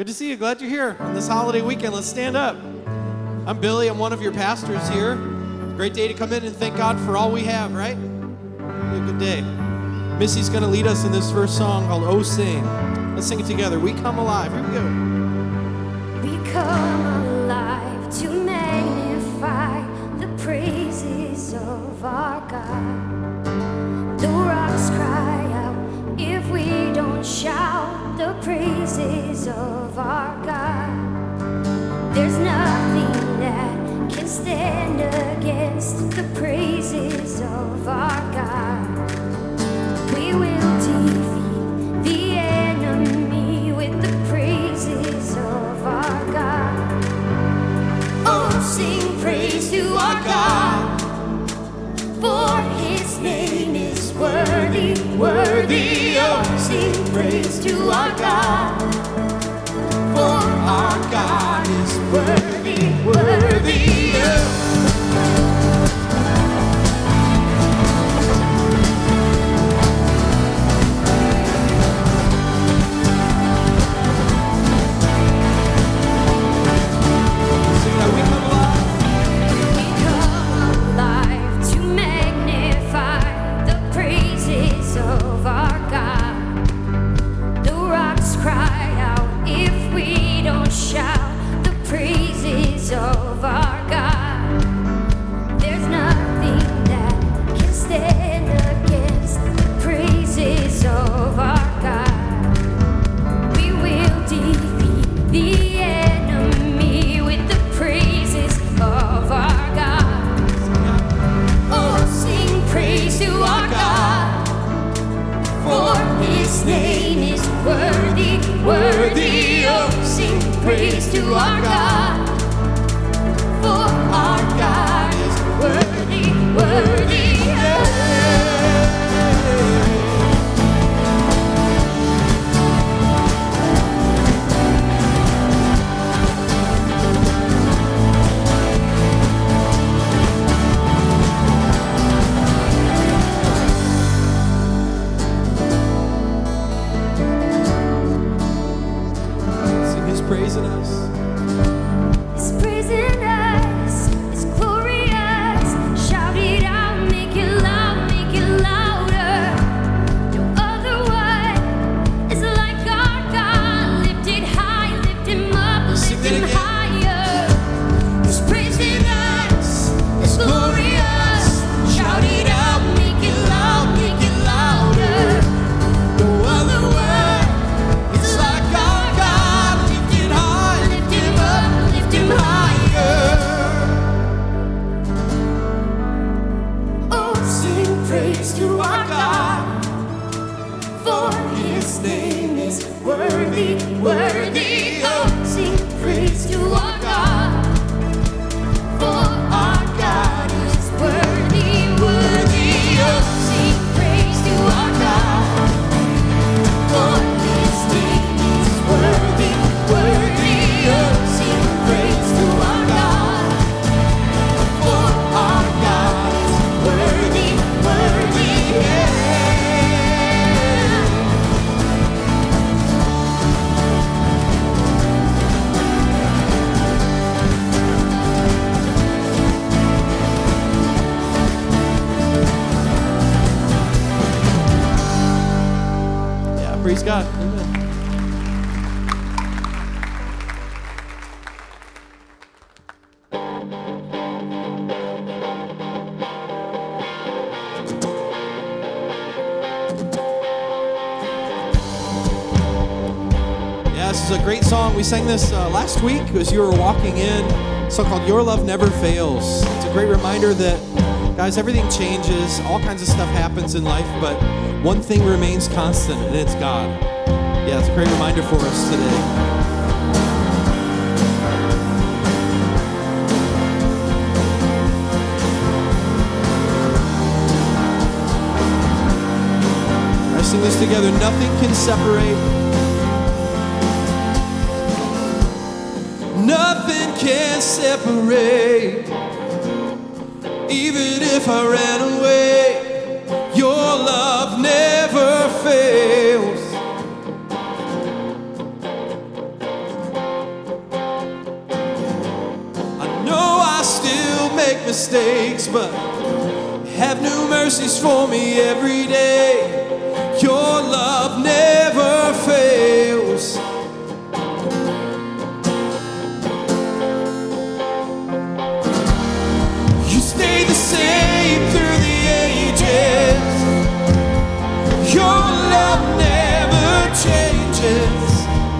Good to see you. Glad you're here on this holiday weekend. Let's stand up. I'm Billy. I'm one of your pastors here. Great day to come in and thank God for all we have, right? Be a good day. Missy's going to lead us in this first song called Oh Sing. Let's sing it together. We come alive. Here we go. We come alive to magnify the praises of our God. The rocks cry out if we don't shout the praises of our God. There's nothing that can stand against the praises of our God. We will defeat the enemy with the praises of our God. Oh, sing praise to our God, for his name is worthy, worthy. Oh, sing praise to our God, worthy, worthy. Oh. Worthy. Oh, sing praise to our God, song. We sang this uh, last week as you were walking in. A song called Your Love Never Fails. It's a great reminder that, guys, everything changes, all kinds of stuff happens in life, but one thing remains constant, and it's God. Yeah, it's a great reminder for us today. Sing this together. Nothing can separate. can't separate. Even if I ran away, your love never fails. I know I still make mistakes, but have new mercies for me every day.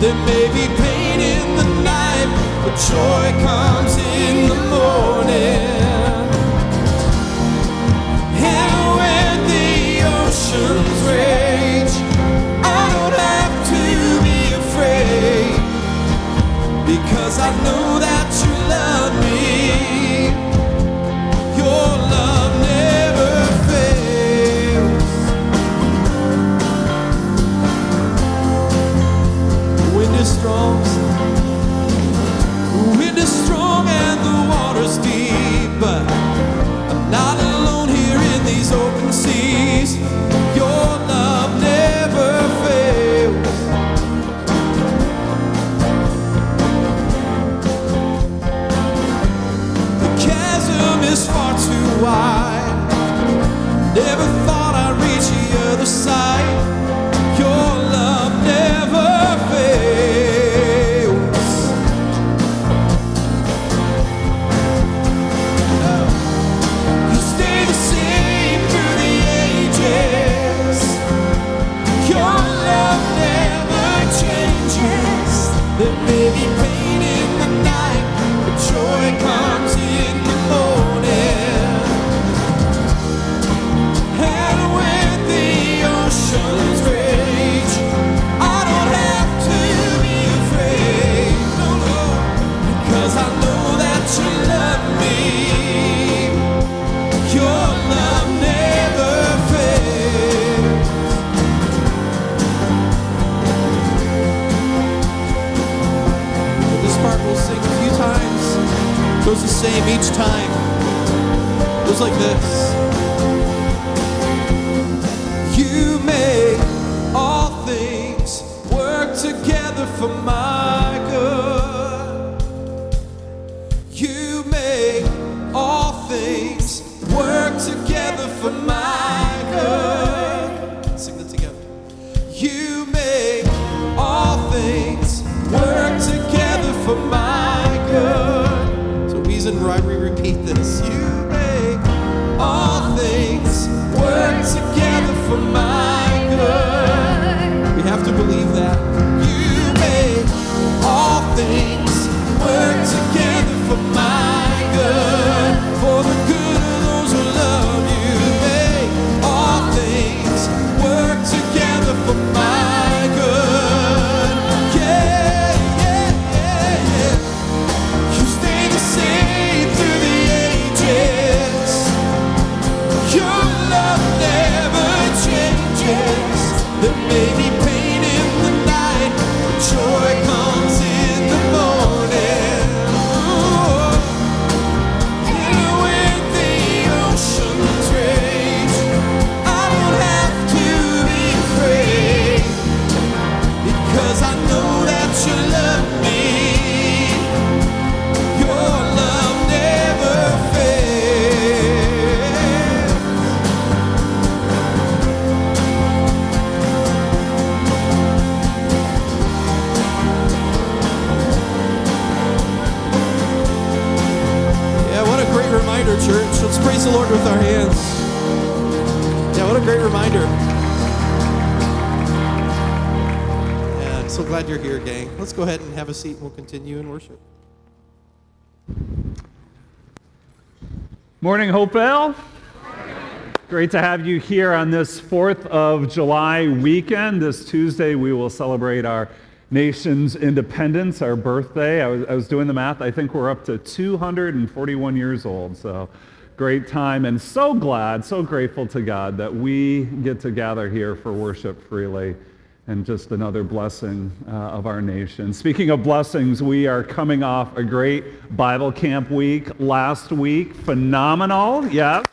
There may be pain in the night, but joy comes seat and we'll continue in worship. Morning, Hopewell. Great to have you here on this 4th of July weekend. This Tuesday, we will celebrate our nation's independence, our birthday. I was, I was, doing the math. I think we're up to 241 years old. So great time and so glad, so grateful to God that we get to gather here for worship freely and just another blessing uh, of our nation. Speaking of blessings, we are coming off a great Bible camp week last week. Phenomenal, yes.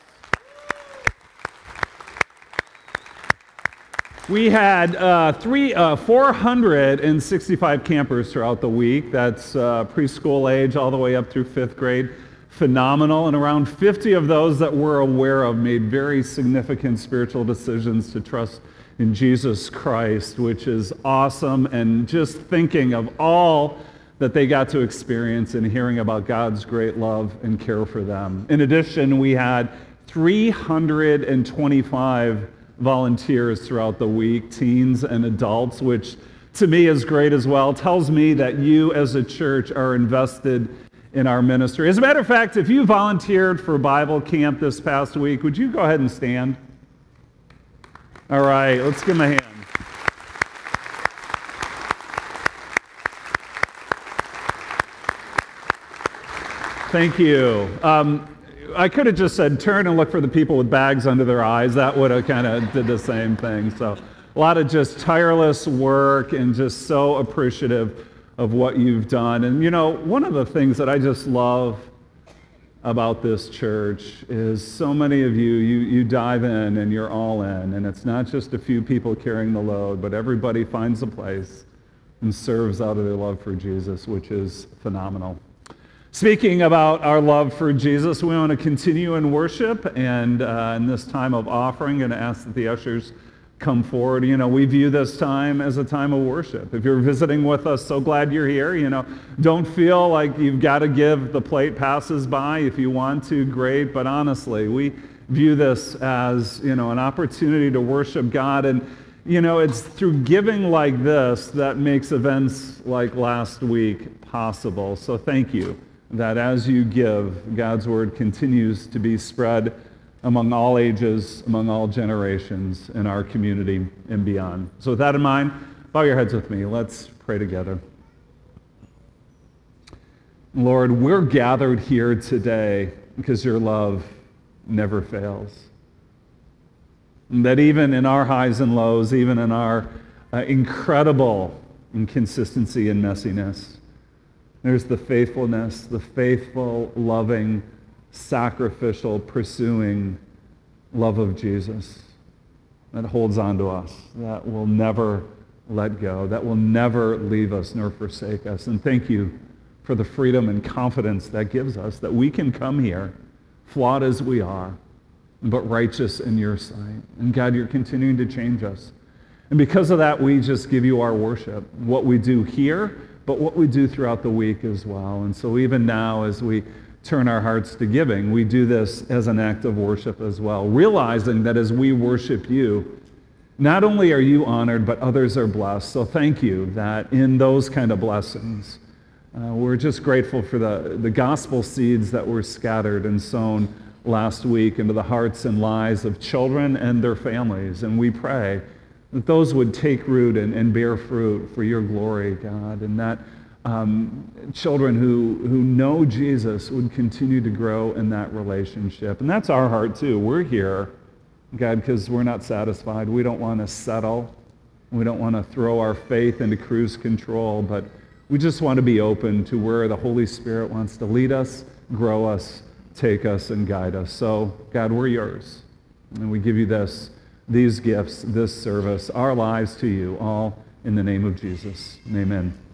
We had uh, three, uh, 465 campers throughout the week. That's uh, preschool age all the way up through fifth grade phenomenal, and around 50 of those that we're aware of made very significant spiritual decisions to trust in Jesus Christ, which is awesome. And just thinking of all that they got to experience and hearing about God's great love and care for them. In addition, we had 325 volunteers throughout the week, teens and adults, which to me is great as well. Tells me that you as a church are invested in our ministry. As a matter of fact, if you volunteered for Bible camp this past week, would you go ahead and stand? All right, let's give them a hand. Thank you. Um, I could have just said turn and look for the people with bags under their eyes. That would have kind of did the same thing. So a lot of just tireless work and just so appreciative of what you've done. And you know, one of the things that I just love about this church is so many of you, you, you dive in and you're all in. And it's not just a few people carrying the load, but everybody finds a place and serves out of their love for Jesus, which is phenomenal. Speaking about our love for Jesus, we want to continue in worship. And uh, in this time of offering, and ask that the ushers come forward. You know, we view this time as a time of worship. If you're visiting with us, so glad you're here. You know, don't feel like you've got to give the plate passes by. If you want to, great. But honestly, we view this as, you know, an opportunity to worship God. And, you know, it's through giving like this that makes events like last week possible. So thank you that as you give, God's word continues to be spread among all ages, among all generations in our community and beyond. So, with that in mind, bow your heads with me. Let's pray together. Lord, we're gathered here today because your love never fails. And that even in our highs and lows, even in our uh, incredible inconsistency and messiness, there's the faithfulness, the faithful, loving, sacrificial, pursuing love of Jesus that holds on to us, that will never let go, that will never leave us nor forsake us. And thank you for the freedom and confidence that gives us that we can come here, flawed as we are, but righteous in your sight. And God, you're continuing to change us. And because of that, we just give you our worship, what we do here, but what we do throughout the week as well. And so even now, as we turn our hearts to giving, we do this as an act of worship as well, realizing that as we worship you, not only are you honored, but others are blessed. So thank you that in those kind of blessings, uh, we're just grateful for the, the gospel seeds that were scattered and sown last week into the hearts and lives of children and their families. And we pray that those would take root and, and bear fruit for your glory, God, and that um, children who, who know Jesus would continue to grow in that relationship. And that's our heart too. We're here, God, because we're not satisfied. We don't want to settle. We don't want to throw our faith into cruise control, but we just want to be open to where the Holy Spirit wants to lead us, grow us, take us, and guide us. So, God, we're yours. And we give you this, these gifts, this service, our lives to you, all in the name of Jesus. Amen.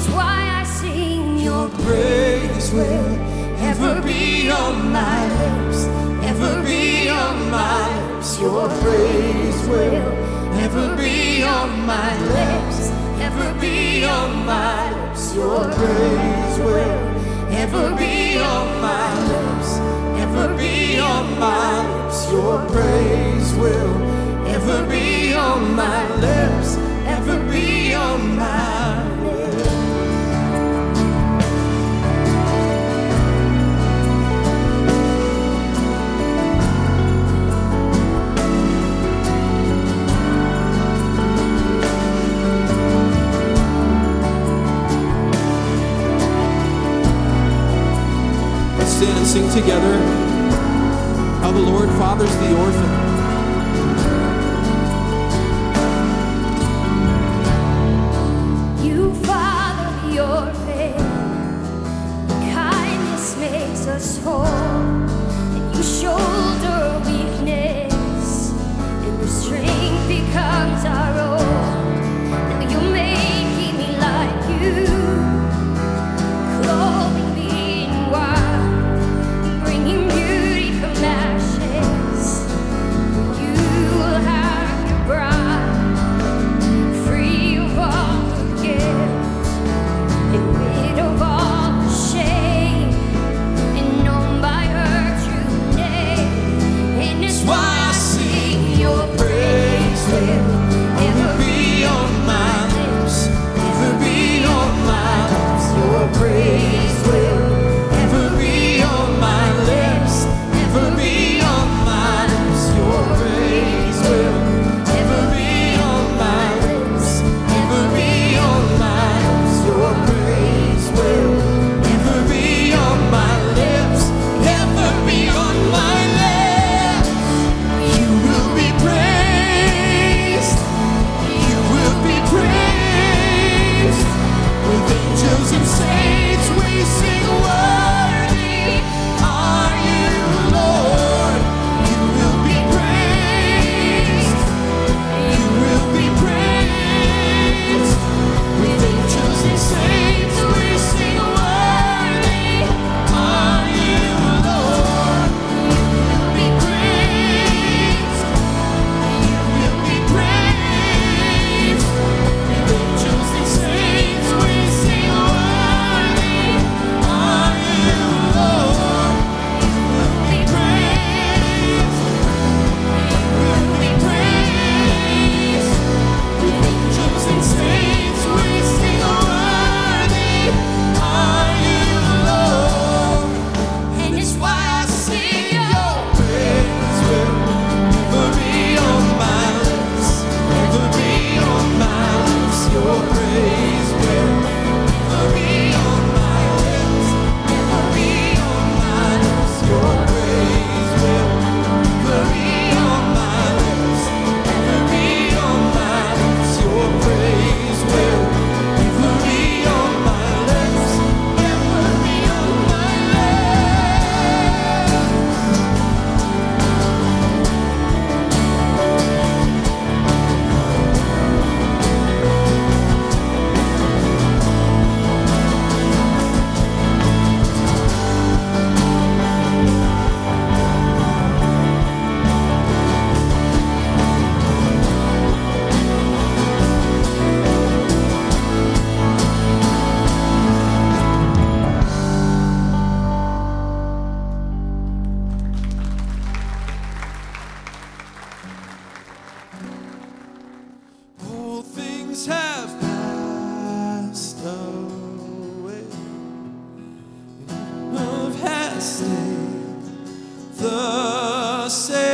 It's why I sing your praise will ever be on my lips, ever be on my lips. Your praise will ever be on my lips, ever be on my lips. Your praise will ever be on my lips, ever be on my lips. Your praise will ever be on my lips, ever be on my lips. in and sing together how the Lord fathers the orphan. stay the same.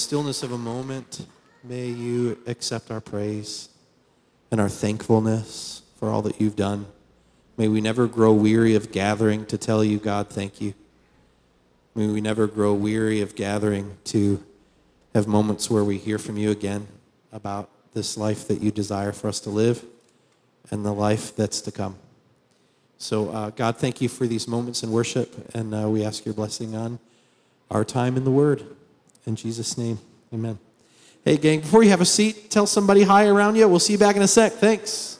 Stillness of a moment, may you accept our praise and our thankfulness for all that you've done. May we never grow weary of gathering to tell you, God, thank you. May we never grow weary of gathering to have moments where we hear from you again about this life that you desire for us to live and the life that's to come. So, uh, God, thank you for these moments in worship, and uh, we ask your blessing on our time in the Word. In Jesus' name, amen. Hey, gang, before you have a seat, tell somebody hi around you. We'll see you back in a sec. Thanks.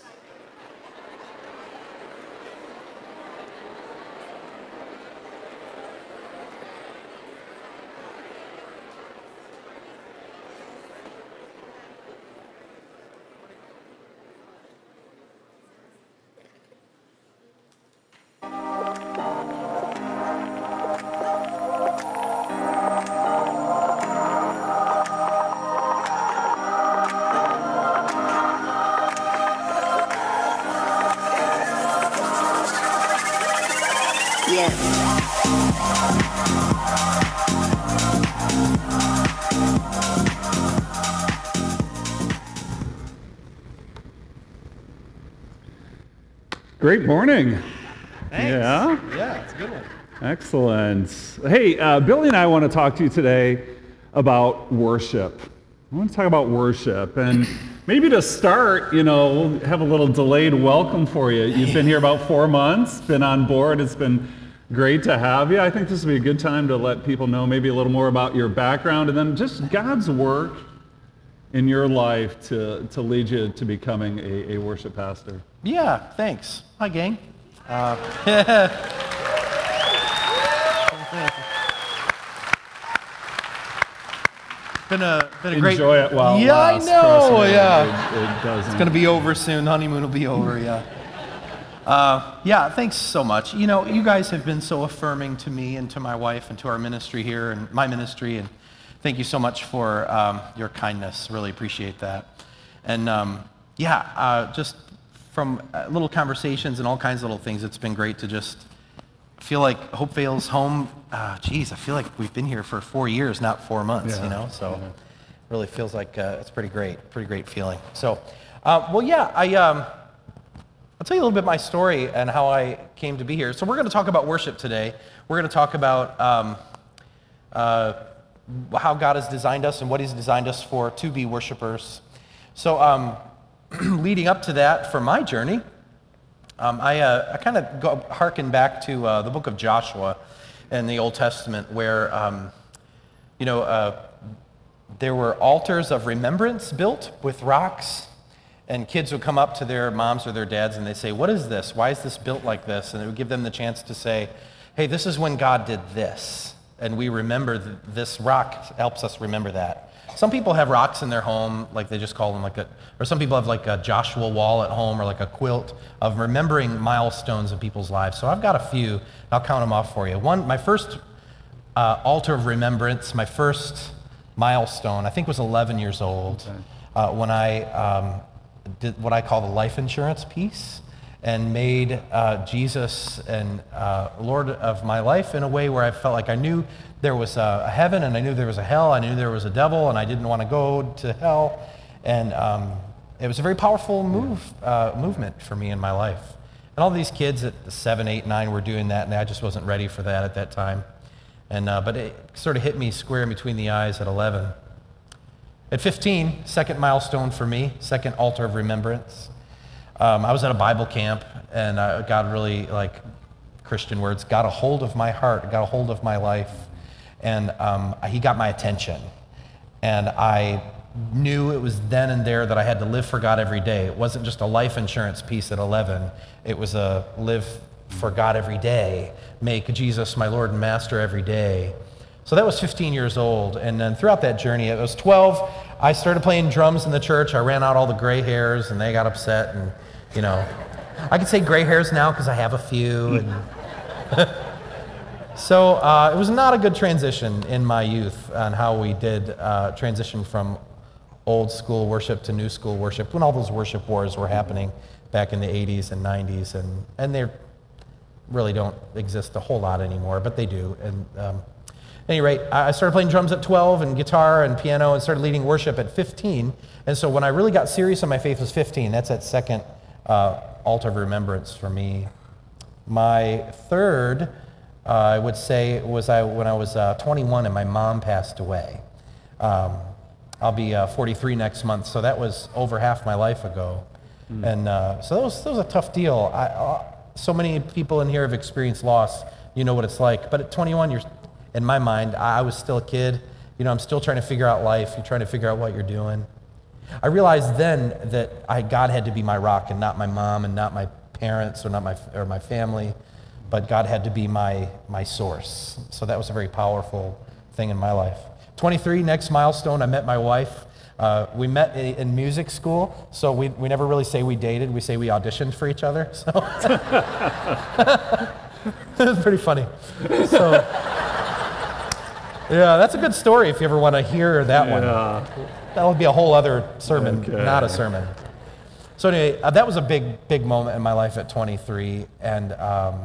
Great morning. Thanks. Yeah? Yeah, it's a good one. Excellent. Hey, uh, Billy and I want to talk to you today about worship. I want to talk about worship. And maybe to start, you know, have a little delayed welcome for you. You've been here about four months, been on board. It's been great to have you. I think this would be a good time to let people know maybe a little more about your background and then just God's work in your life to, to lead you to becoming a, a worship pastor. Yeah, thanks. Hi, gang. Uh, been a been a great. Enjoy it while it Yeah, I know. Yeah, It, it it's gonna be over soon. Honeymoon will be over. Yeah. Uh, yeah, thanks so much. You know, you guys have been so affirming to me and to my wife and to our ministry here and my ministry, and thank you so much for um, your kindness. Really appreciate that. And um, yeah, uh, just from uh, little conversations and all kinds of little things, it's been great to just feel like Hopewell's home. Uh, geez, I feel like we've been here for four years, not four months. Yeah, You know, so really feels like uh, it's pretty great, pretty great feeling. So, uh, well, yeah, I. Um, I'll tell you a little bit my story and how I came to be here. So we're going to talk about worship today. We're going to talk about um, uh, how God has designed us and what He's designed us for to be worshipers. So um, leading up to that, for my journey, um, I, uh, I kind of harken back to uh, the book of Joshua in the Old Testament, where um, you know, uh, there were altars of remembrance built with rocks. And kids would come up to their moms or their dads and they'd say, What is this? Why is this built like this? And it would give them the chance to say, Hey, this is when God did this. And we remember th- this rock helps us remember that. Some people have rocks in their home, like they just call them like a, or some people have like a Joshua wall at home or like a quilt of remembering milestones in people's lives. So I've got a few. I'll count them off for you. One, my first uh, altar of remembrance, my first milestone, I think was 11 years old, uh, when I um, did what I call the life insurance piece and made uh, Jesus and uh, Lord of my life in a way where I felt like I knew there was a heaven and I knew there was a hell. I knew there was a devil and I didn't want to go to hell. And um, it was a very powerful move, uh, movement for me in my life. And all these kids at seven, eight, nine were doing that, and I just wasn't ready for that at that time. And, uh, but it sort of hit me square in between the eyes at 11. At 15, second milestone for me, second altar of remembrance. Um, I was at a Bible camp, and uh, God really, like Christian words, got a hold of my heart, got a hold of my life, and um, He got my attention. And I knew it was then and there that I had to live for God every day. It wasn't just a life insurance piece at 11, it was a live for God every day, make Jesus my Lord and Master every day. So that was 15 years old. And then throughout that journey, I was 12. I started playing drums in the church. I ran out all the gray hairs, and they got upset. And, you know, I can say gray hairs now because I have a few. And so uh, it was not a good transition in my youth on how we did uh, transition from old school worship to new school worship when all those worship wars were happening back in the 80s and 90s. And, and they really don't exist a whole lot anymore, but they do. And um, at any rate, I started playing drums at 12 and guitar and piano and started leading worship at 15. And so when I really got serious on my faith was 15. That's that second uh, altar of remembrance for me. My third, uh, I would say, was I, when I was uh, 21 and my mom passed away. Um, I'll be uh, 43 next month, so that was over half my life ago. Mm. And uh, so that was, that was a tough deal. I, uh, so many people in here have experienced loss. You know what it's like. But at 21, you're, in my mind, I was still a kid. You know, I'm still trying to figure out life. You're trying to figure out what you're doing. I realized then that I, God had to be my rock and not my mom and not my parents or not my, or my family, but God had to be my, my source. So that was a very powerful thing in my life. 23, next milestone, I met my wife. Uh, we met in music school, so we, we never really say we dated. We say we auditioned for each other. So it's pretty funny. So yeah, that's a good story if you ever want to hear that yeah. one. That would be a whole other sermon, okay. not a sermon. So anyway, uh, that was a big, big moment in my life at 23, and um,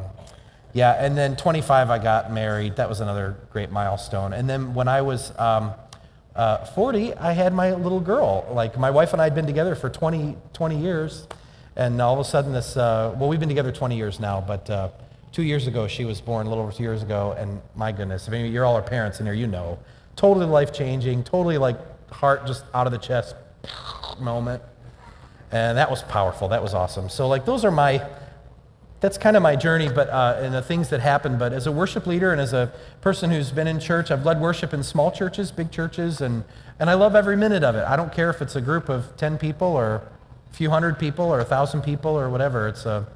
yeah, and then 25, I got married. That was another great milestone. And then when I was um, uh, 40, I had my little girl. Like my wife and I had been together for 20, 20 years, and all of a sudden this, uh, well, we've been together 20 years now, but uh, two years ago she was born, a little over two years ago, and my goodness, I mean, you're all our parents in here, you know, totally life changing, totally like heart just out of the chest moment, and that was powerful. That was awesome. So like those are my that's kind of my journey, but uh, and the things that happen. But as a worship leader and as a person who's been in church, I've led worship in small churches, big churches, and and I love every minute of it. I don't care if it's a group of ten people or a few hundred people or a thousand people or whatever. It's a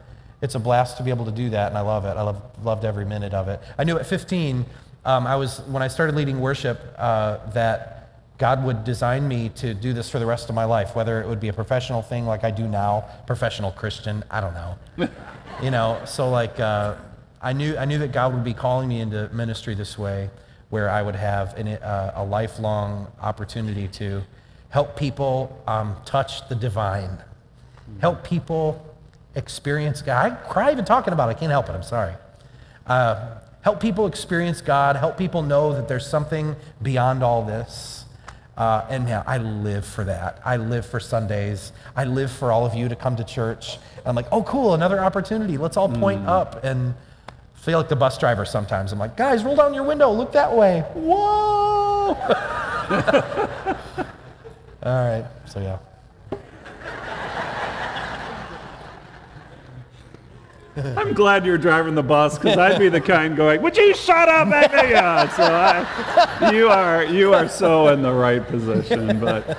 it's a blast to be able to do that, and I love it. I love, loved every minute of it. I knew at 15, um, I was when I started leading worship uh, that. God would design me to do this for the rest of my life, whether it would be a professional thing like I do now, professional Christian, I don't know. you know, so like uh, I knew I knew that God would be calling me into ministry this way, where I would have an, uh, a lifelong opportunity to help people um, touch the divine, help people experience God. I cry even talking about it. I can't help it. I'm sorry. Uh, help people experience God. Help people know that there's something beyond all this. Uh, and man, I live for that. I live for Sundays. I live for all of you to come to church. I'm like, oh, cool, another opportunity. Let's all point mm. up and feel like the bus driver sometimes. I'm like, guys, roll down your window. Look that way. Whoa! all right, so yeah. I'm glad you're driving the bus because I'd be the kind going, "Would you shut up, baby?" So I, you are you are so in the right position. But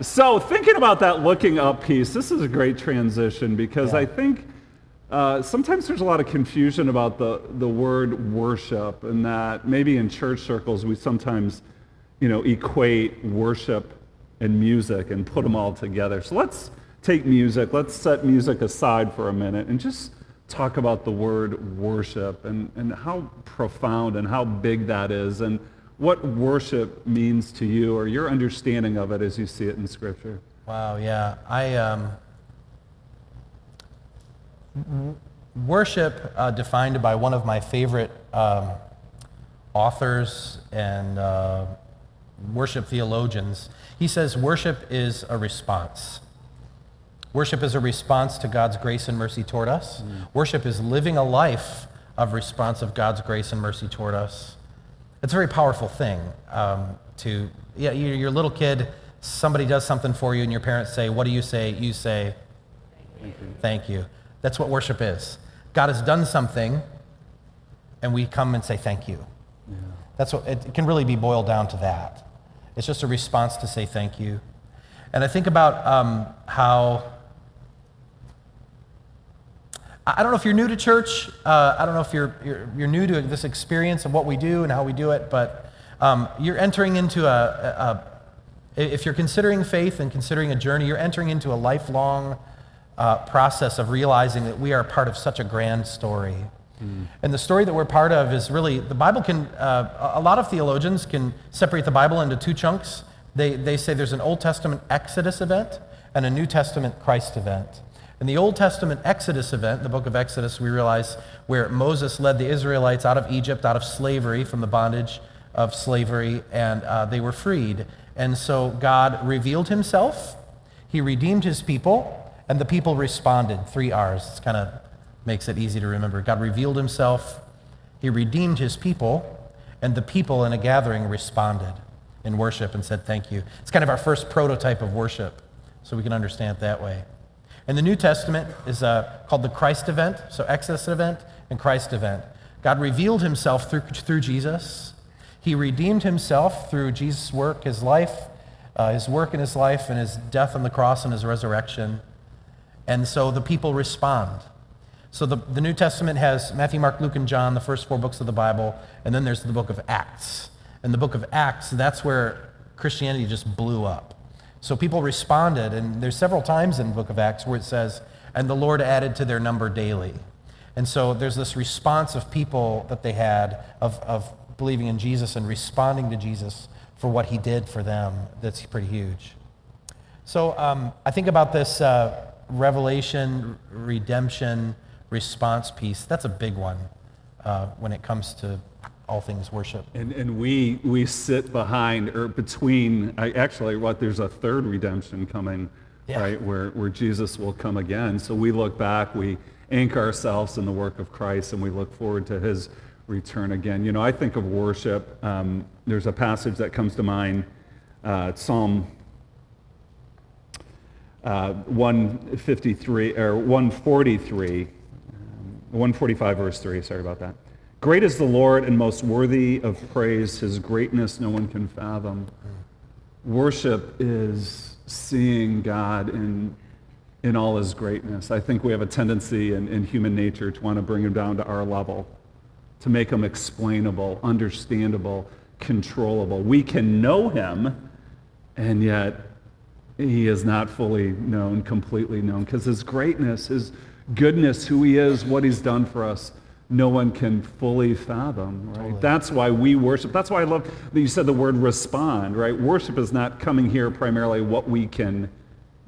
so thinking about that looking up piece, this is a great transition because Yeah. I think uh, sometimes there's a lot of confusion about the the word worship, and that maybe in church circles we sometimes, you know, equate worship and music and put them all together. So let's take music, let's set music aside for a minute and just talk about the word worship and, and how profound and how big that is and what worship means to you or your understanding of it as you see it in Scripture. Wow, yeah. I um, worship uh, defined by one of my favorite um, authors and uh, worship theologians. He says worship is a response. Worship is a response to God's grace and mercy toward us. Worship is living a life of response of God's grace and mercy toward us. It's a very powerful thing um, to, yeah, you're, you're a little kid, somebody does something for you, and your parents say, What do you say? You say, Thank you. Thank you. That's what worship is. God has done something, and we come and say, Thank you. That's what it can really be boiled down to that. It's just a response to say thank you. And I think about um, how I don't know if you're new to church. Uh, I don't know if you're, you're, you're new to this experience of what we do and how we do it, but um, you're entering into a, a, a, if you're considering faith and considering a journey, you're entering into a lifelong uh, process of realizing that we are part of such a grand story. And the story that we're part of is really, the Bible can, uh, a a lot of theologians can separate the Bible into two chunks. They, they say there's an Old Testament Exodus event and a New Testament Christ event. In the Old Testament Exodus event, the book of Exodus, we realize where Moses led the Israelites out of Egypt, out of slavery, from the bondage of slavery, and uh, they were freed. And so God revealed himself, he redeemed his people, and the people responded. Three R's. It's kind of makes it easy to remember. God revealed himself, he redeemed his people, and the people in a gathering responded in worship and said, Thank you. It's kind of our first prototype of worship, so we can understand it that way. And the New Testament is uh, called the Christ event, so Exodus event and Christ event. God revealed himself through, through Jesus. He redeemed himself through Jesus' work, his life, uh, his work in his life, and his death on the cross and his resurrection. And so the people respond. So the, the New Testament has Matthew, Mark, Luke, and John, the first four books of the Bible, and then there's the book of Acts. And the book of Acts, that's where Christianity just blew up. So people responded, and there's several times in book of Acts where it says, and the Lord added to their number daily. And so there's this response of people that they had of, of believing in Jesus and responding to Jesus for what he did for them. That's pretty huge. So um, I think about this uh, revelation, redemption, response piece. That's a big one uh, when it comes to all things worship. And, and we, we sit behind or between, I, actually, what, there's a third redemption coming, Yeah. right, where, where Jesus will come again. So we look back, we anchor ourselves in the work of Christ, and we look forward to his return again. You know, I think of worship, um, there's a passage that comes to mind, uh, Psalm uh, 153, or 143, um, 145 verse 3, sorry about that. Great is the Lord and most worthy of praise. His greatness no one can fathom. Worship is seeing God in, in all his greatness. I think we have a tendency in, in human nature to want to bring him down to our level, to make him explainable, understandable, controllable. We can know him, and yet he is not fully known, completely known, because his greatness, his goodness, who he is, what he's done for us, no one can fully fathom, right? That's why we worship. That's why I love that you said the word respond, right? Worship is not coming here primarily what we can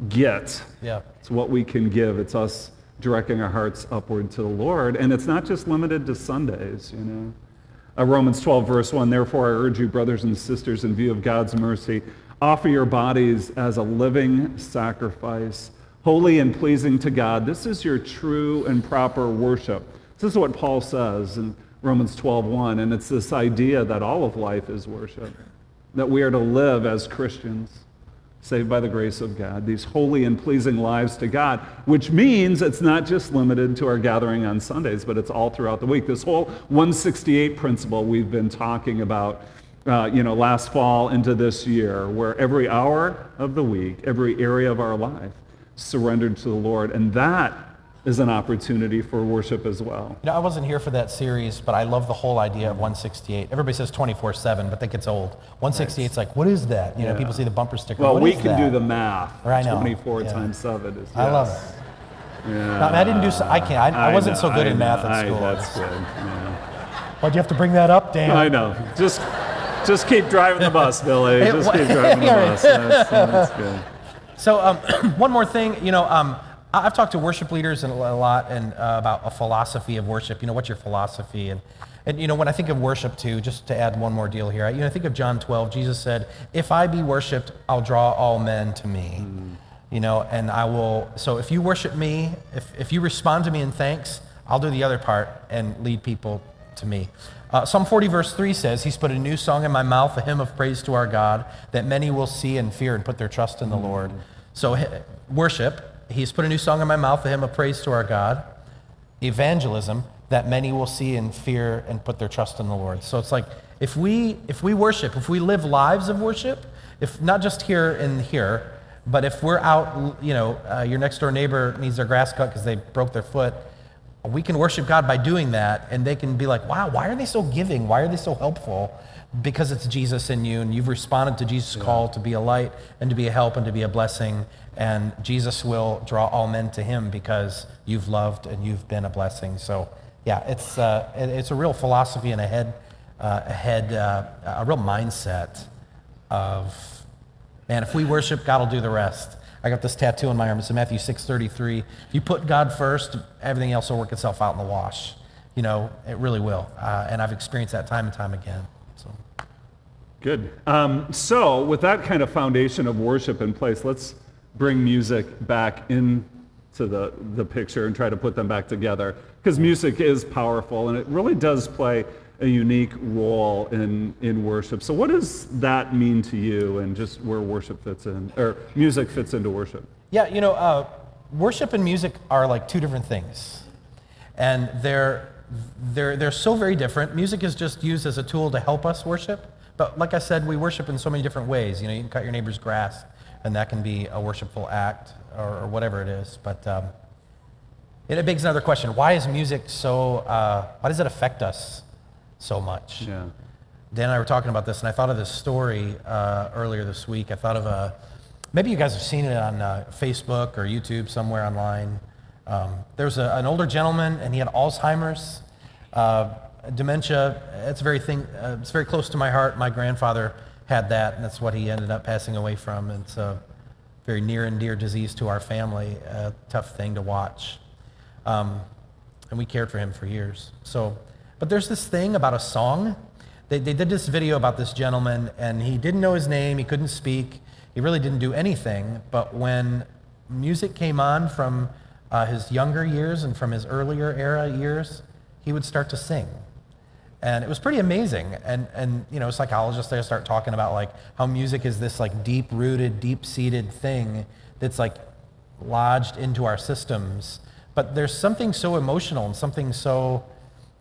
get. Yeah. It's what we can give. It's us directing our hearts upward to the Lord. And it's not just limited to Sundays, you know. Uh, Romans 12, verse 1, Therefore I urge you, brothers and sisters, in view of God's mercy, offer your bodies as a living sacrifice, holy and pleasing to God. This is your true and proper worship. This is what Paul says in Romans 12, 1. And it's this idea that all of life is worship, that we are to live as Christians saved by the grace of God, these holy and pleasing lives to God, which means it's not just limited to our gathering on Sundays, but it's all throughout the week. This whole 168 principle we've been talking about, uh, you know, last fall into this year, where every hour of the week, every area of our life surrendered to the Lord. And that is an opportunity for worship as well. You know, I wasn't here for that series, but I love the whole idea of 168. Everybody says 24/7, but think it's old. 168 is like, what is that? You know, Yeah. people see the bumper sticker. Well, we can do the math. I know, 24 yeah. times 7 is. I love it. Yeah. I, mean, I didn't do. So, I can't. I, I wasn't know, so good I in math know, at I- school. that's good. yeah. Why'd you have to bring that up, Dan? I know. Just, just keep driving the bus, Billy. Just keep driving the bus. That's, that's good. So um, one more thing, you know, um, I've talked to worship leaders a lot and uh, about a philosophy of worship. You know, what's your philosophy? And and you know, when I think of worship too, just to add one more deal here, I, you know, I think of John 12. Jesus said, "If I be worshipped, I'll draw all men to me." You know, and I will. So if you worship me, if if you respond to me in thanks, I'll do the other part and lead people to me. Uh, Psalm 40, verse 3 says, He's put a new song in my mouth, a hymn of praise to our God, that many will see and fear and put their trust in the Lord. So, hi- worship, He's put a new song in my mouth, a hymn of praise to our God. Evangelism, that many will see and fear and put their trust in the Lord. So, it's like if we, if we worship, if we live lives of worship, if not just here and here, but if we're out, you know, uh, your next door neighbor needs their grass cut because they broke their foot, we can worship God by doing that, and they can be like, wow, why are they so giving? Why are they so helpful? Because it's Jesus in you, and you've responded to Jesus' call to be a light and to be a help and to be a blessing. And Jesus will draw all men to him because you've loved and you've been a blessing. So, yeah, it's, uh, it's a real philosophy and a head, uh, a, head uh, a real mindset of Man, if we worship, God will do the rest. I got this tattoo on my arm. It's in Matthew 6:33. If you put God first, everything else will work itself out in the wash. You know, it really will. Uh, and I've experienced that time and time again. So, Good. Um, so, with that kind of foundation of worship in place, let's bring music back into the, the picture and try to put them back together. Because music is powerful and it really does play a unique role in, in worship. So, what does that mean to you and just where worship fits in, or music fits into worship? yeah, you know, uh, worship and music are like two different things, and they're they're they're so very different. Music is just used as a tool to help us worship, but like I said, we worship in so many different ways. You know, you can cut your neighbor's grass, and that can be a worshipful act or, or whatever it is. But um, it begs another question: Why is music so? Uh, why does it affect us so much? Yeah. Dan and I were talking about this, and I thought of this story uh, earlier this week. I thought of a, maybe you guys have seen it on uh, Facebook or YouTube somewhere online. Um, there was a, an older gentleman, and he had Alzheimer's, uh, dementia. It's very thing. Uh, it's very close to my heart. My grandfather had that, and that's what he ended up passing away from. It's a very near and dear disease to our family. A tough thing to watch. Um, and we cared for him for years. So, but there's this thing about a song. They, they did this video about this gentleman, and he didn't know his name. He couldn't speak. He really didn't do anything. But when music came on from uh, his younger years and from his earlier era years, he would start to sing. And it was pretty amazing. And, and you know, psychologists there start talking about like how music is this like deep-rooted, deep-seated thing that's like lodged into our systems. But there's something so emotional and something so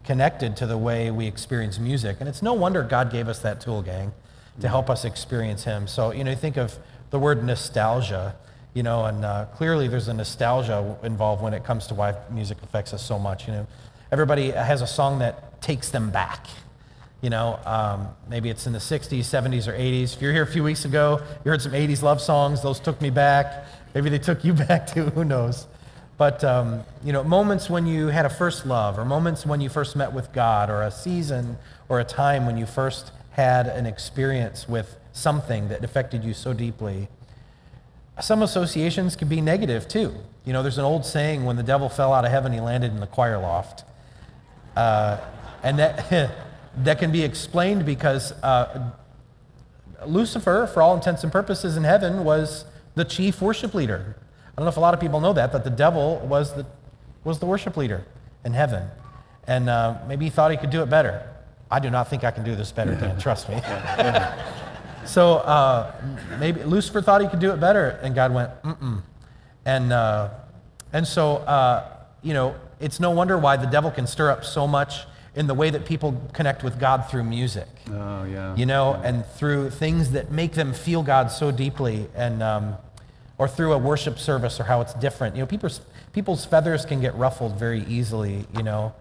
connected to the way we experience music. And it's no wonder God gave us that tool, gang, to help us experience Him. So, you know, you think of the word nostalgia, you know, and uh, clearly there's a nostalgia involved when it comes to why music affects us so much. You know, everybody has a song that takes them back. You know, um, maybe it's in the 60s, 70s, or 80s. If you're here a few weeks ago, you heard some 80s love songs. Those took me back. Maybe they took you back too. Who knows? But, um, you know, moments when you had a first love, or moments when you first met with God, or a season or a time when you first had an experience with something that affected you so deeply. Some associations can be negative too. You know, there's an old saying when the devil fell out of heaven, he landed in the choir loft. Uh, and that, that can be explained because uh, Lucifer, for all intents and purposes in heaven, was the chief worship leader. I don't know if a lot of people know that, that the devil was the, was the worship leader in heaven. And uh, maybe he thought he could do it better. I do not think I can do this better, Dan, trust me. so uh, maybe Lucifer thought he could do it better, and God went, mm-mm. And, uh, and so, uh, you know, it's no wonder why the devil can stir up so much in the way that people connect with God through music. Oh, yeah. You know, and through things that make them feel God so deeply, and um, or through a worship service or how it's different. You know, people's people's feathers can get ruffled very easily. You know,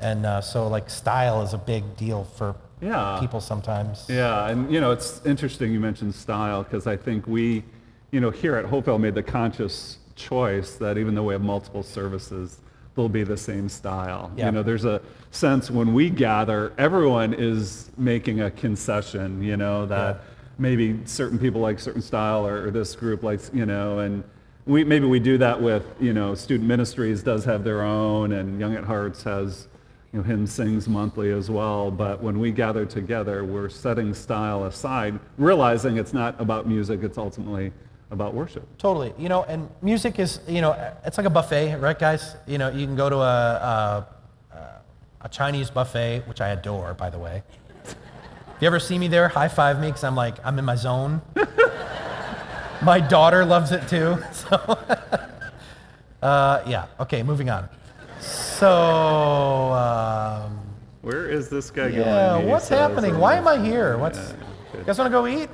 and uh, so like style is a big deal for Yeah. people sometimes. Yeah, and you know, it's interesting you mentioned style because I think we, you know, here at Hopewell made the conscious choice that even though we have multiple services, they'll be the same style. Yeah. You know, there's a sense when we gather, everyone is making a concession, you know, that maybe certain people like certain style or, or this group likes, you know, and we, maybe we do that with, you know, student ministries does have their own and Young at Hearts has you know, hymn sings monthly as well. But when we gather together, we're setting style aside, realizing it's not about music, it's ultimately about worship. Totally. You know, and music is, you know, it's like a buffet, right, guys? You know, you can go to a, a, a Chinese buffet, which I adore, by the way. If you ever see me there, high five me because I'm like, I'm in my zone. my daughter loves it too. So, uh, yeah. Okay, moving on. So, um, Where is this guy going? yeah, what's happening? Why am I here? What's, Yeah, you guys want to go eat?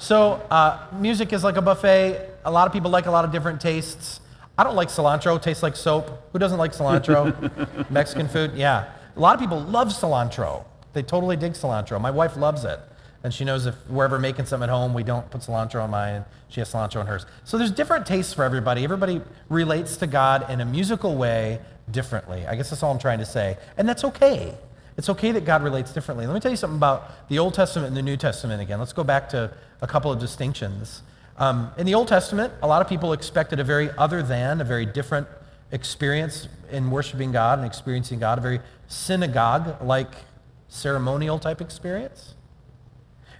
I don't know. so, uh, music is like a buffet. A lot of people like a lot of different tastes. I don't like cilantro. It tastes like soap. Who doesn't like cilantro? Mexican food? Yeah. A lot of people love cilantro. They totally dig cilantro. My wife loves it. And she knows if we're ever making something at home, we don't put cilantro on mine. She has cilantro on hers. So there's different tastes for everybody. Everybody relates to God in a musical way differently. I guess that's all I'm trying to say. And that's okay. It's okay that God relates differently. Let me tell you something about the Old Testament and the New Testament again. Let's go back to a couple of distinctions. Um, in the Old Testament, a lot of people expected a very other than, a very different experience in worshiping God and experiencing God, a very synagogue like ceremonial type experience.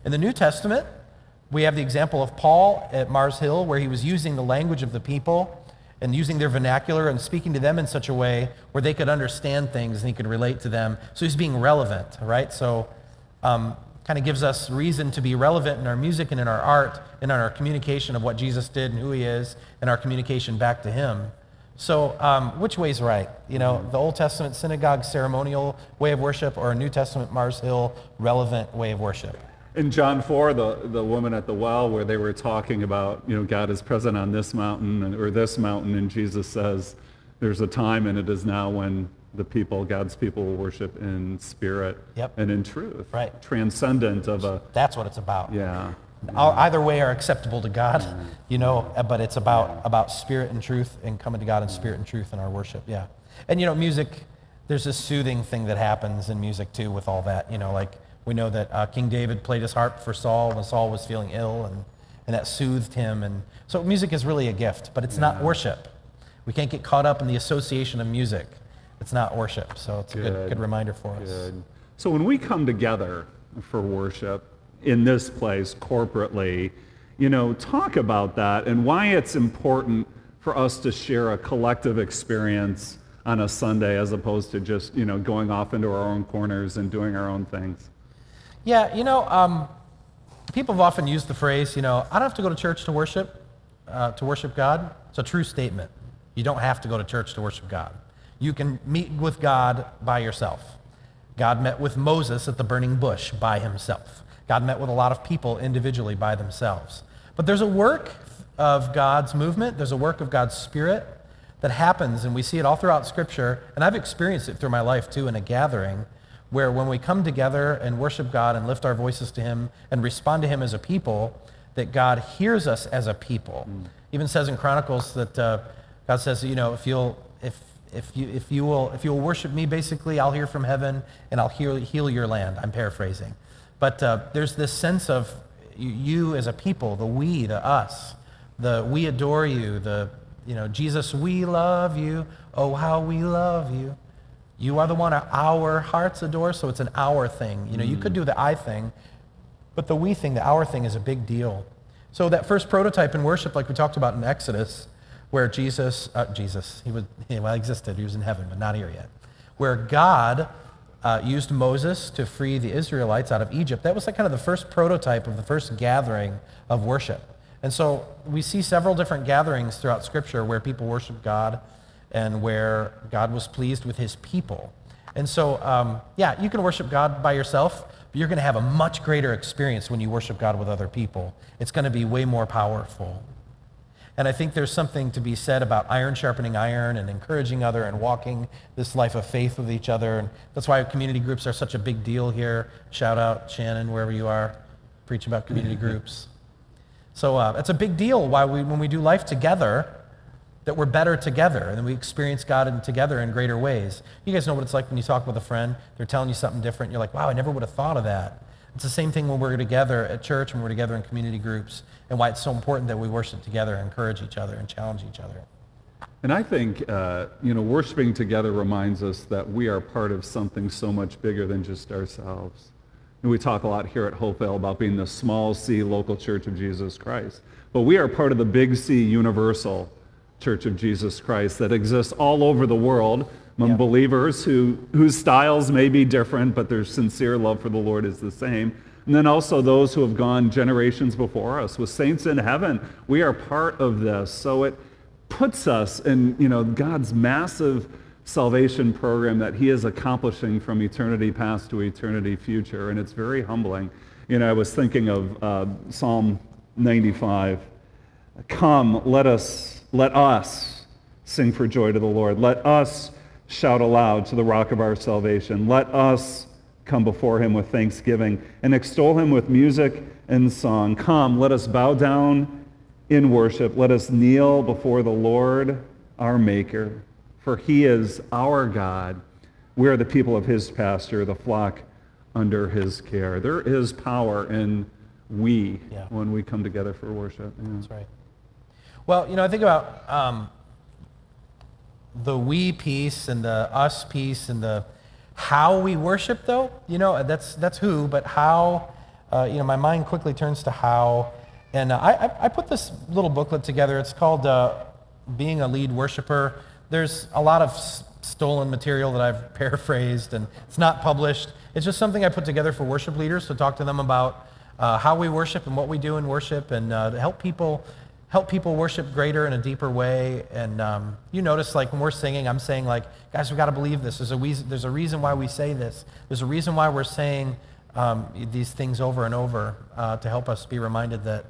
In the New Testament, we have the example of Paul at Mars Hill, where he was using the language of the people and using their vernacular and speaking to them in such a way where they could understand things and he could relate to them. So he's being relevant, right? So um, kind of gives us reason to be relevant in our music and in our art and in our communication of what Jesus did and who he is and our communication back to him. So um, which way's right? You know, the Old Testament synagogue ceremonial way of worship or a New Testament Mars Hill relevant way of worship? In John 4, the, the woman at the well, where they were talking about, you know, God is present on this mountain and, or this mountain, and Jesus says, there's a time and it is now when the people, God's people, will worship in spirit Yep. and in truth. Right. Transcendent of a, That's what it's about. yeah. Either way are acceptable to God, you know, uh, but it's about, about spirit and truth and coming to God in spirit and truth in our worship, yeah. And, you know, music, there's this soothing thing that happens in music, too, with all that. You know, like we know that uh, King David played his harp for Saul when Saul was feeling ill, and, and that soothed him. And so music is really a gift, but it's not worship. We can't get caught up in the association of music. It's not worship, so it's a good, Good. good reminder for us. So when we come together for worship in this place corporately, you know, talk about that and why it's important for us to share a collective experience on a Sunday as opposed to just, you know, going off into our own corners and doing our own things. Yeah, you know, um, people have often used the phrase, you know, I don't have to go to church to worship, uh, to worship God. It's a true statement. You don't have to go to church to worship God. You can meet with God by yourself. God met with Moses at the burning bush by himself. God met with a lot of people individually by themselves. But there's a work of God's movement, there's a work of God's Spirit that happens, and we see it all throughout Scripture, and I've experienced it through my life too in a gathering, where when we come together and worship God and lift our voices to Him and respond to Him as a people, that God hears us as a people. Even says in Chronicles that uh, God says, you know, if you'll if if you if you will if you will worship me, basically, I'll hear from heaven and I'll heal heal your land. I'm paraphrasing, but uh, there's this sense of you as a people, the we, the us, the we adore you, the you know Jesus, we love you. Oh, how we love you. You are the one our hearts adore, so it's an our thing. You know, you could do the I thing, but the we thing, the our thing is a big deal. So that first prototype in worship, like we talked about in Exodus, where Jesus, uh, Jesus, he was, he, well, he existed, he was in heaven, but not here yet, where God uh, used Moses to free the Israelites out of Egypt. That was like kind of the first prototype of the first gathering of worship. And so we see several different gatherings throughout Scripture where people worship God and where God was pleased with his people. And so, um, yeah, you can worship God by yourself, but you're going to have a much greater experience when you worship God with other people. It's going to be way more powerful. And I think there's something to be said about iron sharpening iron and encouraging other and walking this life of faith with each other. And that's why community groups are such a big deal here. Shout out Shannon, wherever you are, preach about community groups. So uh, it's a big deal why we, when we do life together, that we're better together and we experience God in, together in greater ways. You guys know what it's like when you talk with a friend, they're telling you something different. You're like, wow, I never would have thought of that. It's the same thing when we're together at church, when we're together in community groups, and why it's so important that we worship together, encourage each other, and challenge each other. And I think, uh, you know, worshiping together reminds us that we are part of something so much bigger than just ourselves. And we talk a lot here at Hopewell about being the small C local church of Jesus Christ. But we are part of the big C universal church of Jesus Christ that exists all over the world among yeah. believers who, whose styles may be different, but their sincere love for the Lord is the same. And then also those who have gone generations before us with saints in heaven. We are part of this. So it puts us in, you know, God's massive salvation program that he is accomplishing from eternity past to eternity future. And it's very humbling. You know, I was thinking of uh, Psalm 95. Come, let us, let us sing for joy to the Lord. Let us shout aloud to the rock of our salvation. Let us come before him with thanksgiving and extol him with music and song. Come, let us bow down in worship. Let us kneel before the Lord, our Maker, for he is our God. We are the people of his pasture, the flock under his care. There is power in we yeah. when we come together for worship. Yeah. That's right. Well, you know, I think about um, the we piece and the us piece and the how we worship, though, you know, that's, that's who, but how, uh, you know, my mind quickly turns to how. And uh, I, I put this little booklet together. It's called uh, Being a Lead Worshiper. There's a lot of s- stolen material that I've paraphrased, and it's not published. It's just something I put together for worship leaders to talk to them about uh, how we worship and what we do in worship and uh, to help people help people worship greater in a deeper way. And um, you notice, like, when we're singing, I'm saying, like, guys, we've got to believe this. There's a, reason, there's a reason why we say this. There's a reason why we're saying um, these things over and over uh, to help us be reminded that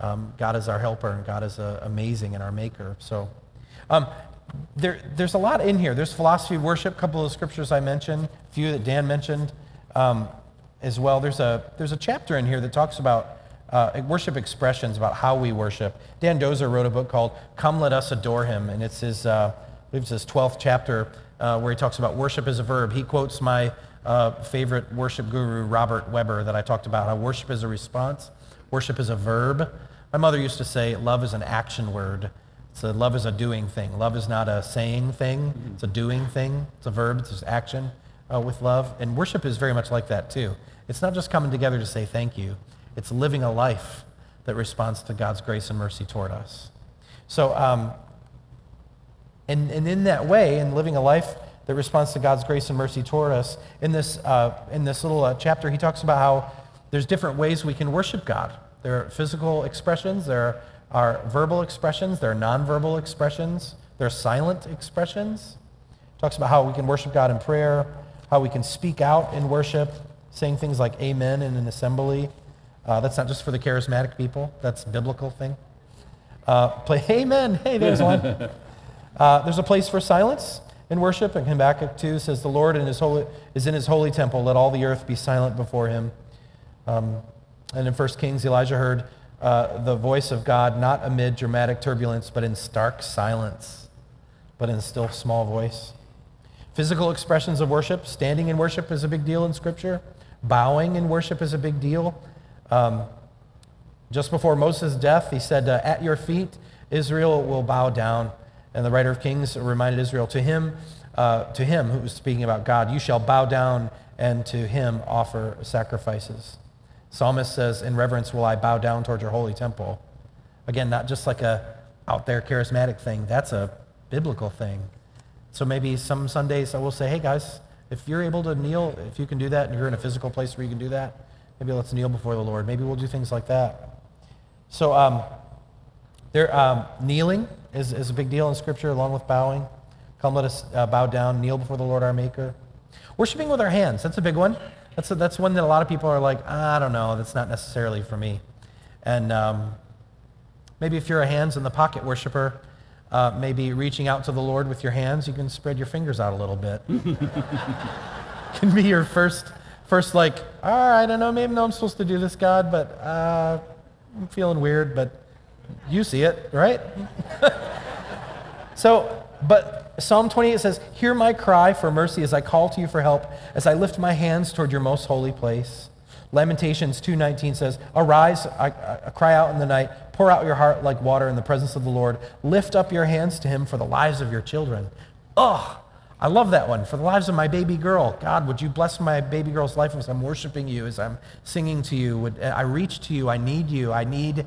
um, God is our helper and God is uh, amazing and our maker. So um, there, there's a lot in here. There's philosophy of worship, a couple of scriptures I mentioned, a few that Dan mentioned um, as well. There's a, there's a chapter in here that talks about uh, worship expressions about how we worship. Dan Dozier wrote a book called Come Let Us Adore Him, and it's his, uh, I believe it's his 12th chapter uh, where he talks about worship as a verb. He quotes my uh, favorite worship guru, Robert Webber, that I talked about, how worship is a response, worship is a verb. My mother used to say love is an action word. So love is a doing thing. Love is not a saying thing. It's a doing thing. It's a verb. It's just action uh, with love. And worship is very much like that too. It's not just coming together to say thank you. It's living a life that responds to God's grace and mercy toward us. So, um, and, and in that way, in living a life that responds to God's grace and mercy toward us, in this, uh, in this little uh, chapter, he talks about how there's different ways we can worship God. There are physical expressions, there are verbal expressions, there are nonverbal expressions, there are silent expressions. He Talks about how we can worship God in prayer, how we can speak out in worship, saying things like amen in an assembly, uh, that's not just for the charismatic people. That's a biblical thing. Uh, play Amen. Hey, there's one. Uh, there's a place for silence in worship. And Habakkuk 2 says, The Lord in his holy, is in his holy temple. Let all the earth be silent before him. Um, and in 1 Kings, Elijah heard uh, the voice of God not amid dramatic turbulence, but in stark silence, but in still small voice. Physical expressions of worship. Standing in worship is a big deal in Scripture. Bowing in worship is a big deal. Um, just before Moses' death, he said, uh, At your feet, Israel will bow down. And the writer of Kings reminded Israel, To him, uh, to him who was speaking about God, you shall bow down and to him offer sacrifices. Psalmist says, In reverence will I bow down toward your holy temple. Again, not just like a out there charismatic thing. That's a biblical thing. So maybe some Sundays I will say, hey guys, if you're able to kneel, if you can do that and you're in a physical place where you can do that, maybe let's kneel before the Lord. Maybe we'll do things like that. So um, there, um, kneeling is, is a big deal in Scripture along with bowing. Come, let us uh, bow down, kneel before the Lord our Maker. Worshiping with our hands, that's a big one. That's, a, that's one that a lot of people are like, I don't know, that's not necessarily for me. And um, maybe if you're a hands in the pocket worshiper, uh, maybe reaching out to the Lord with your hands, you can spread your fingers out a little bit. can be your first, first like, all right, I don't know maybe I'm supposed to do this, God, but uh, I'm feeling weird, but you see it, right? so, but Psalm 28 says, Hear my cry for mercy as I call to you for help, as I lift my hands toward your most holy place. Lamentations 2.19 says, Arise, I, I cry out in the night, pour out your heart like water in the presence of the Lord. Lift up your hands to him for the lives of your children. Oh, I love that one. For the lives of my baby girl. God, would you bless my baby girl's life as I'm worshiping you, as I'm singing to you? Would I reach to you? I need you. I need,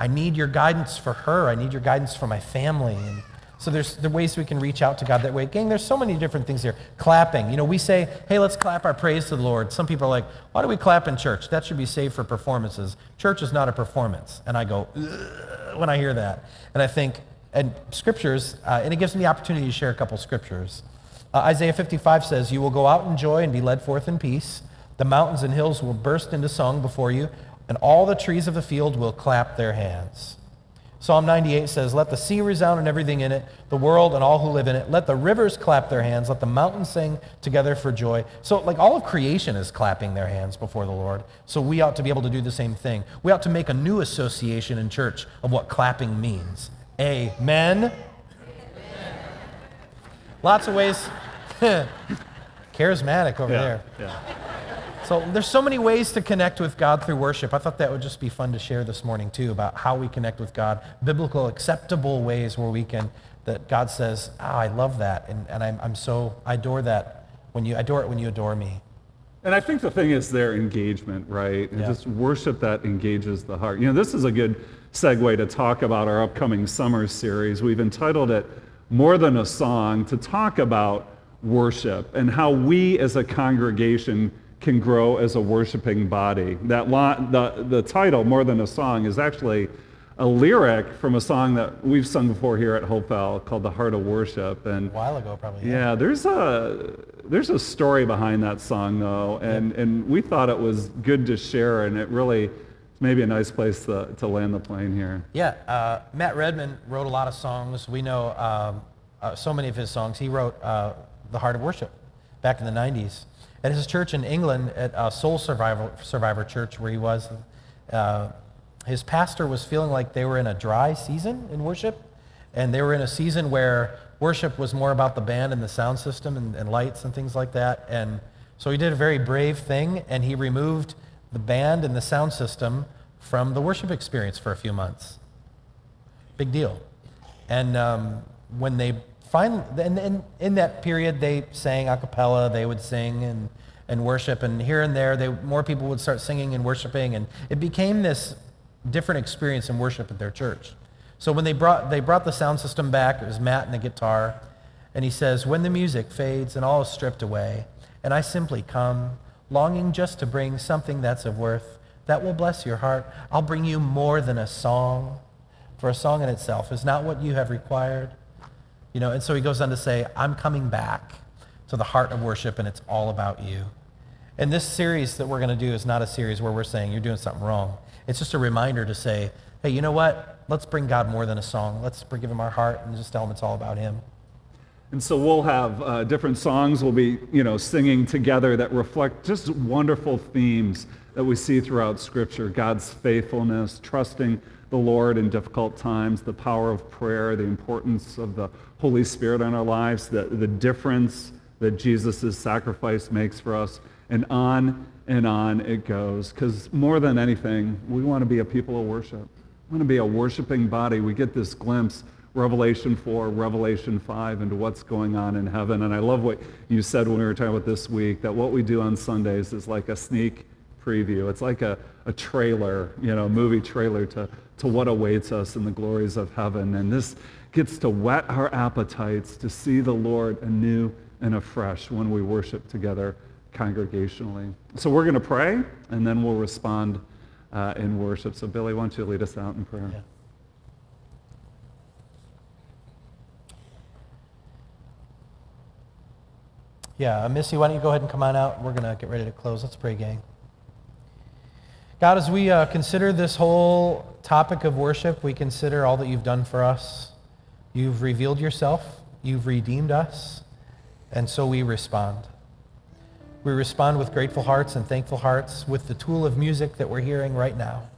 I need your guidance for her. I need your guidance for my family. And so there's the ways we can reach out to God that way. Gang, there's so many different things here. Clapping. You know, we say, hey, let's clap our praise to the Lord. Some people are like, why do we clap in church? That should be saved for performances. Church is not a performance. And I go, when I hear that. And I think, and scriptures, uh, and it gives me the opportunity to share a couple scriptures. Uh, Isaiah 55 says, You will go out in joy and be led forth in peace. The mountains and hills will burst into song before you, and all the trees of the field will clap their hands. Psalm 98 says, Let the sea resound and everything in it, the world and all who live in it. Let the rivers clap their hands. Let the mountains sing together for joy. So, like, all of creation is clapping their hands before the Lord. So, we ought to be able to do the same thing. We ought to make a new association in church of what clapping means. Amen. Lots of ways. Charismatic over Yeah, there. yeah. So there's so many ways to connect with God through worship. I thought that would just be fun to share this morning too about how we connect with God, biblical, acceptable ways where we can, that God says, oh, I love that. And, and I'm, I'm so, I adore that when you, I adore it when you adore me. And I think the thing is their engagement, right? And Yeah. just worship that engages the heart. You know, this is a good segue to talk about our upcoming summer series. We've entitled it More Than a Song to talk about worship and how we as a congregation can grow as a worshiping body. That lo- the, the title, More Than a Song, is actually a lyric from a song that we've sung before here at Hopewell called The Heart of Worship. And A while ago, probably. yeah, there's a there's a story behind that song though, and and we thought it was good to share, and it really maybe a nice place to, to land the plane here. Yeah, uh, Matt Redman wrote a lot of songs. We know um, uh, so many of his songs. He wrote uh, The Heart of Worship back in the 90s. At his church in England, at Soul Survivor, Survivor Church, where he was, uh, his pastor was feeling like they were in a dry season in worship. And they were in a season where worship was more about the band and the sound system and, and lights and things like that. And so he did a very brave thing, and he removed the band and the sound system from the worship experience for a few months. Big deal. And um, when they finally, and, and in that period, they sang a cappella, they would sing and, and worship, and here and there, they, more people would start singing and worshiping, and it became this different experience in worship at their church. So when they brought, they brought the sound system back, it was Matt and the guitar, and he says, when the music fades and all is stripped away, and I simply come, longing just to bring something that's of worth, that will bless your heart, I'll bring you more than a song. For a song in itself is not what you have required. You know, and so he goes on to say, I'm coming back to the heart of worship, and it's all about you. And this series that we're going to do is not a series where we're saying you're doing something wrong. It's just a reminder to say, hey, you know what? Let's bring God more than a song. Let's give him our heart and just tell him it's all about him. And so we'll have uh, different songs we'll be, you know, singing together that reflect just wonderful themes that we see throughout Scripture. God's faithfulness, trusting the Lord in difficult times, the power of prayer, the importance of the Holy Spirit in our lives, the, the difference that Jesus' sacrifice makes for us, and on and on it goes. Because more than anything, we want to be a people of worship. We want to be a worshiping body. We get this glimpse Revelation 4, Revelation 5, into what's going on in heaven. And I love what you said when we were talking about this week, that what we do on Sundays is like a sneak preview. It's like a, a trailer, you know, a movie trailer to, to what awaits us in the glories of heaven. And this gets to whet our appetites to see the Lord anew and afresh when we worship together congregationally. So we're going to pray, and then we'll respond uh, in worship. So Billy, why don't you lead us out in prayer? Yeah. Yeah, Missy, why don't you go ahead and come on out? We're going to get ready to close. Let's pray, gang. God, as we uh, consider this whole topic of worship, we consider all that you've done for us. You've revealed yourself. You've redeemed us. And so we respond. We respond with grateful hearts and thankful hearts with the tool of music that we're hearing right now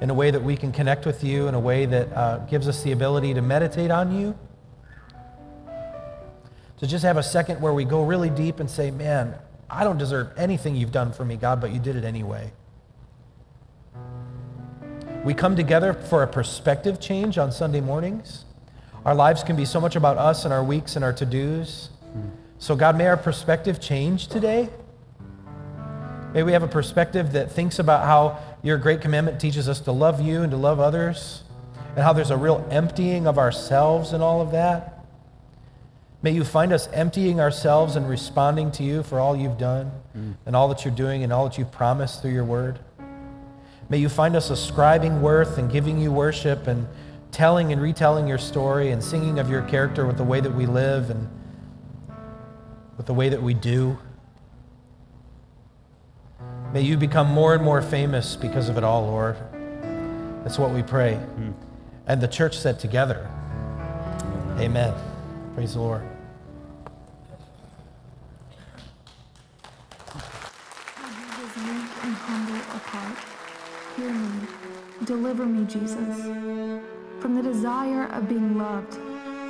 in a way that we can connect with you, in a way that uh, gives us the ability to meditate on you to just have a second where we go really deep and say, man, I don't deserve anything you've done for me, God, but you did it anyway. We come together for a perspective change on Sunday mornings. Our lives can be so much about us and our weeks and our to-dos. So God, may our perspective change today. May we have a perspective that thinks about how your great commandment teaches us to love you and to love others, and how there's a real emptying of ourselves and all of that. May you find us emptying ourselves and responding to you for all you've done mm. and all that you're doing and all that you've promised through your word. May you find us ascribing worth and giving you worship and telling and retelling your story and singing of your character with the way that we live and with the way that we do. May you become more and more famous because of it all, Lord. That's what we pray. Mm. And the church said together, Amen. Praise the Lord. Deliver me, Jesus, from the desire of being loved,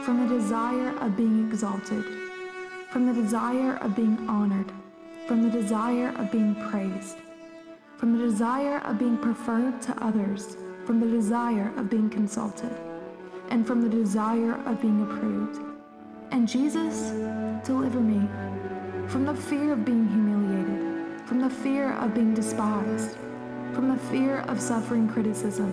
from the desire of being exalted, from the desire of being honored, from the desire of being praised, from the desire of being preferred to others, from the desire of being consulted, and from the desire of being approved. And Jesus, deliver me from the fear of being humiliated, from the fear of being despised from the fear of suffering criticism,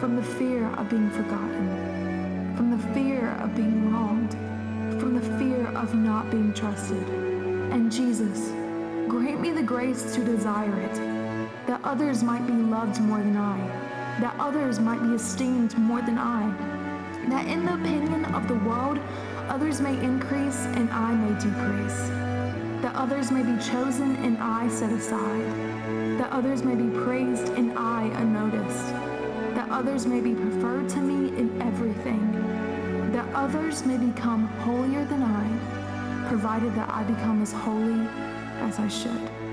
from the fear of being forgotten, from the fear of being wronged, from the fear of not being trusted. And Jesus, grant me the grace to desire it, that others might be loved more than I, that others might be esteemed more than I, that in the opinion of the world, others may increase and I may decrease, that others may be chosen and I set aside. That others may be praised and I unnoticed, that others may be preferred to me in everything, that others may become holier than I, provided that I become as holy as I should.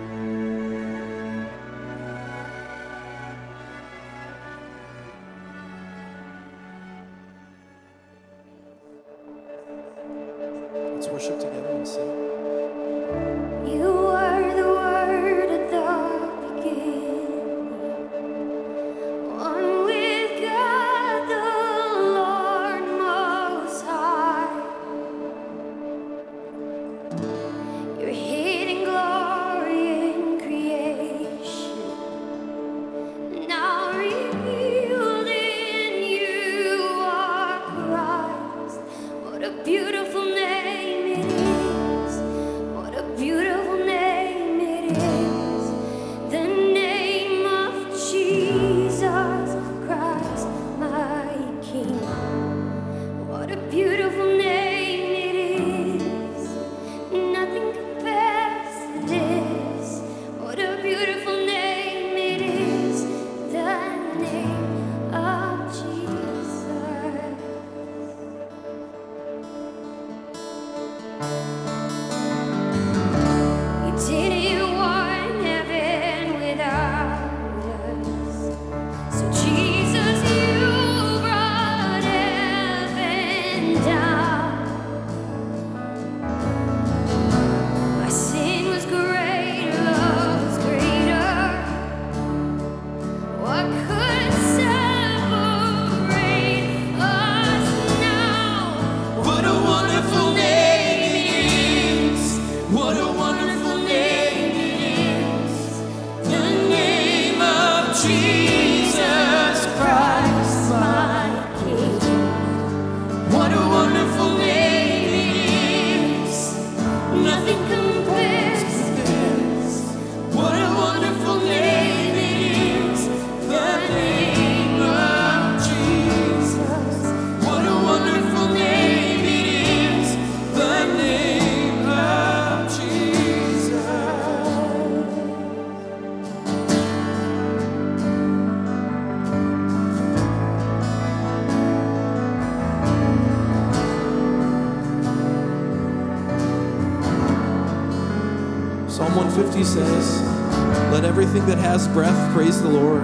Has breath praise the Lord.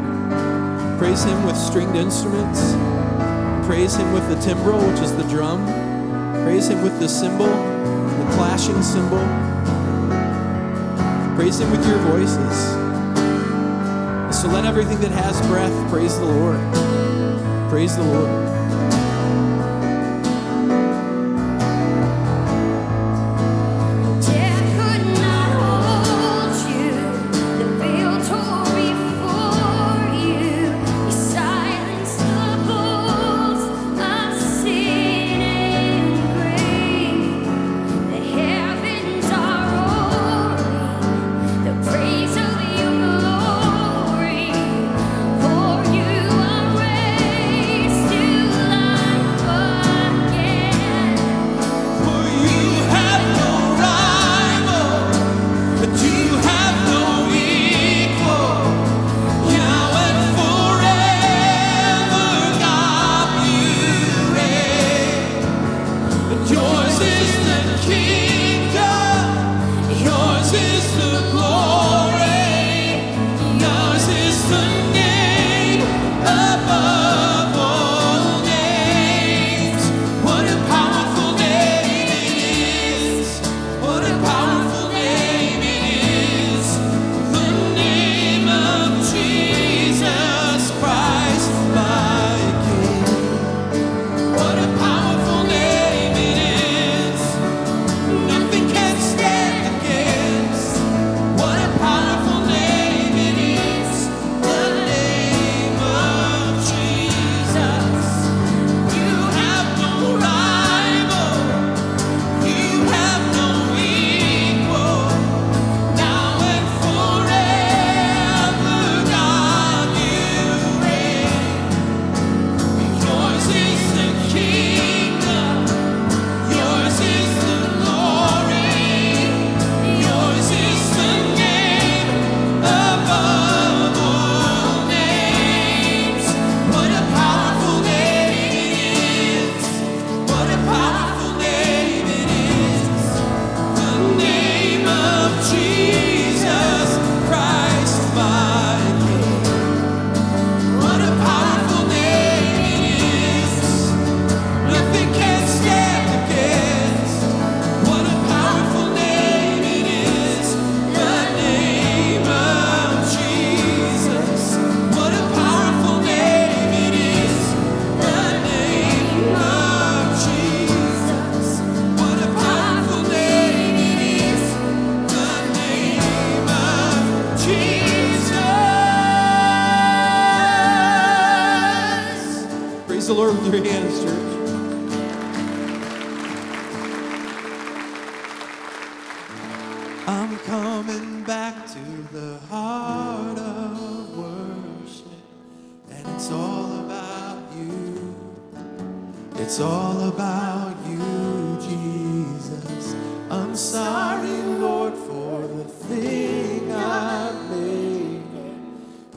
Praise him with stringed instruments. Praise him with the timbrel, which is the drum. Praise him with the cymbal, the clashing cymbal. Praise him with your voices. So let everything that has breath praise the Lord. Praise the Lord.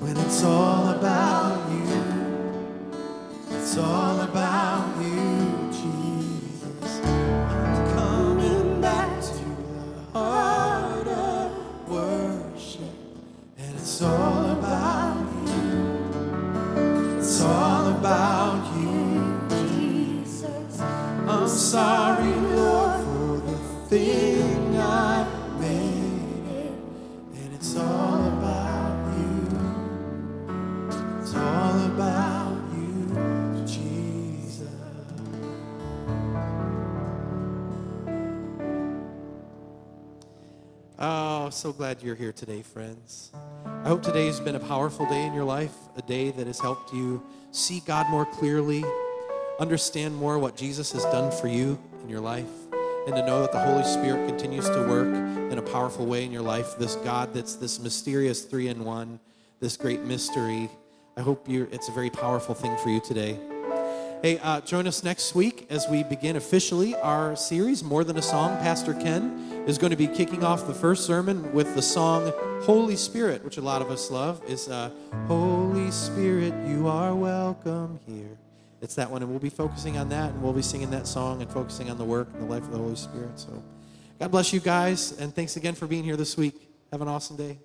When it's all so glad you're here today, friends. I hope today has been a powerful day in your life, a day that has helped you see God more clearly, understand more what Jesus has done for you in your life, and to know that the Holy Spirit continues to work in a powerful way in your life. This God that's this mysterious three in one, this great mystery. I hope you it's a very powerful thing for you today. Hey, uh, join us next week as we begin officially our series, More Than a Song. Pastor Ken is going to be kicking off the first sermon with the song Holy Spirit, which a lot of us love. Is uh, Holy Spirit, you are welcome here. It's that one, and we'll be focusing on that, and we'll be singing that song and focusing on the work and the life of the Holy Spirit. So, God bless you guys, and thanks again for being here this week. Have an awesome day.